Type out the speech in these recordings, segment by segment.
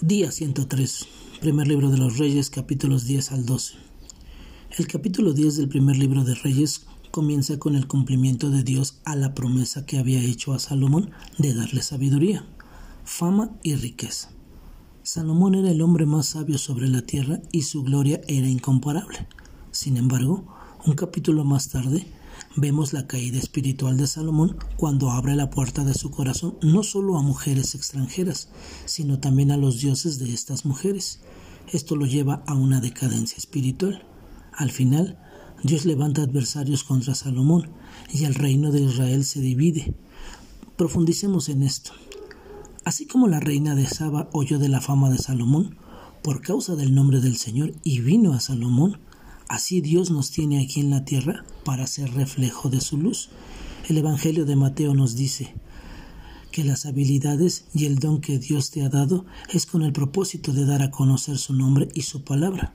Día 103, primer libro de los Reyes, capítulos 10 al 12. El capítulo 10 del primer libro de Reyes comienza con el cumplimiento de Dios a la promesa que había hecho a Salomón de darle sabiduría, fama y riqueza. Salomón era el hombre más sabio sobre la tierra y su gloria era incomparable. Sin embargo, un capítulo más tarde, vemos la caída espiritual de Salomón cuando abre la puerta de su corazón no solo a mujeres extranjeras, sino también a los dioses de estas mujeres. Esto lo lleva a una decadencia espiritual. Al final, Dios levanta adversarios contra Salomón y el reino de Israel se divide. Profundicemos en esto. Así como la reina de Saba oyó de la fama de Salomón, por causa del nombre del Señor, y vino a Salomón, Así Dios nos tiene aquí en la tierra para ser reflejo de su luz. El Evangelio de Mateo nos dice que las habilidades y el don que Dios te ha dado es con el propósito de dar a conocer su nombre y su palabra.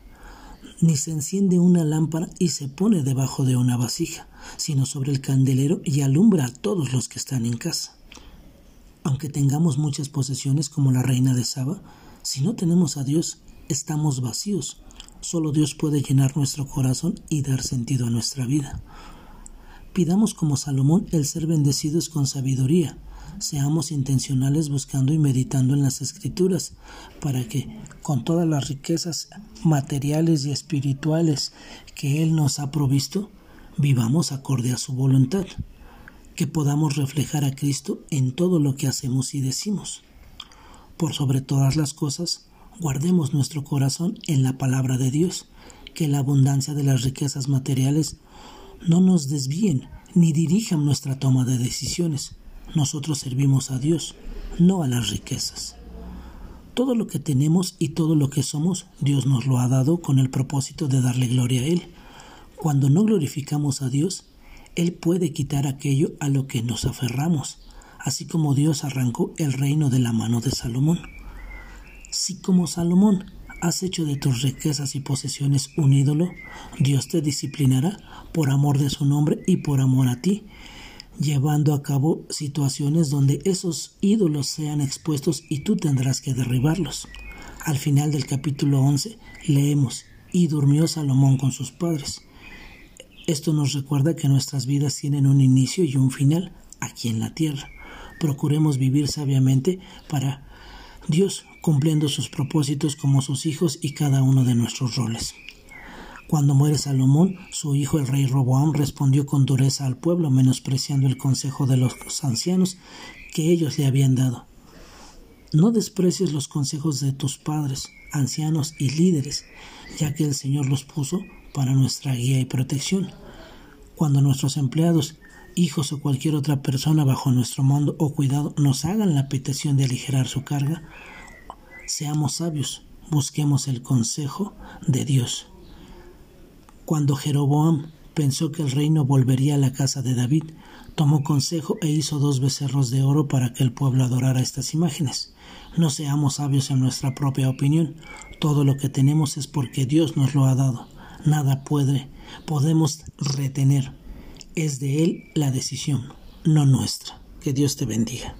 Ni se enciende una lámpara y se pone debajo de una vasija, sino sobre el candelero y alumbra a todos los que están en casa. Aunque tengamos muchas posesiones como la reina de Saba, si no tenemos a Dios, estamos vacíos, Solo Dios puede llenar nuestro corazón y dar sentido a nuestra vida. Pidamos como Salomón el ser bendecidos con sabiduría. Seamos intencionales buscando y meditando en las escrituras para que, con todas las riquezas materiales y espirituales que Él nos ha provisto, vivamos acorde a su voluntad, que podamos reflejar a Cristo en todo lo que hacemos y decimos. Por sobre todas las cosas, guardemos nuestro corazón en la palabra de Dios, que la abundancia de las riquezas materiales no nos desvíen ni dirijan nuestra toma de decisiones. Nosotros servimos a Dios, no a las riquezas. Todo lo que tenemos y todo lo que somos, Dios nos lo ha dado con el propósito de darle gloria a Él. Cuando no glorificamos a Dios, Él puede quitar aquello a lo que nos aferramos, así como Dios arrancó el reino de la mano de Salomón. Si como Salomón has hecho de tus riquezas y posesiones un ídolo, Dios te disciplinará por amor de su nombre y por amor a ti, llevando a cabo situaciones donde esos ídolos sean expuestos y tú tendrás que derribarlos. Al final del capítulo 11 leemos, y durmió Salomón con sus padres. Esto nos recuerda que nuestras vidas tienen un inicio y un final aquí en la tierra. Procuremos vivir sabiamente para Dios cumpliendo sus propósitos como sus hijos y cada uno de nuestros roles. Cuando muere Salomón, su hijo el rey Roboam respondió con dureza al pueblo, menospreciando el consejo de los ancianos que ellos le habían dado. No desprecies los consejos de tus padres, ancianos y líderes, ya que el Señor los puso para nuestra guía y protección. Cuando nuestros empleados hijos o cualquier otra persona bajo nuestro mando o cuidado nos hagan la petición de aligerar su carga, seamos sabios, busquemos el consejo de Dios. Cuando Jeroboam pensó que el reino volvería a la casa de David, tomó consejo e hizo dos becerros de oro para que el pueblo adorara estas imágenes. No seamos sabios en nuestra propia opinión. Todo lo que tenemos es porque Dios nos lo ha dado. Nada puede, podemos retener es de Él la decisión, no nuestra. Que Dios te bendiga.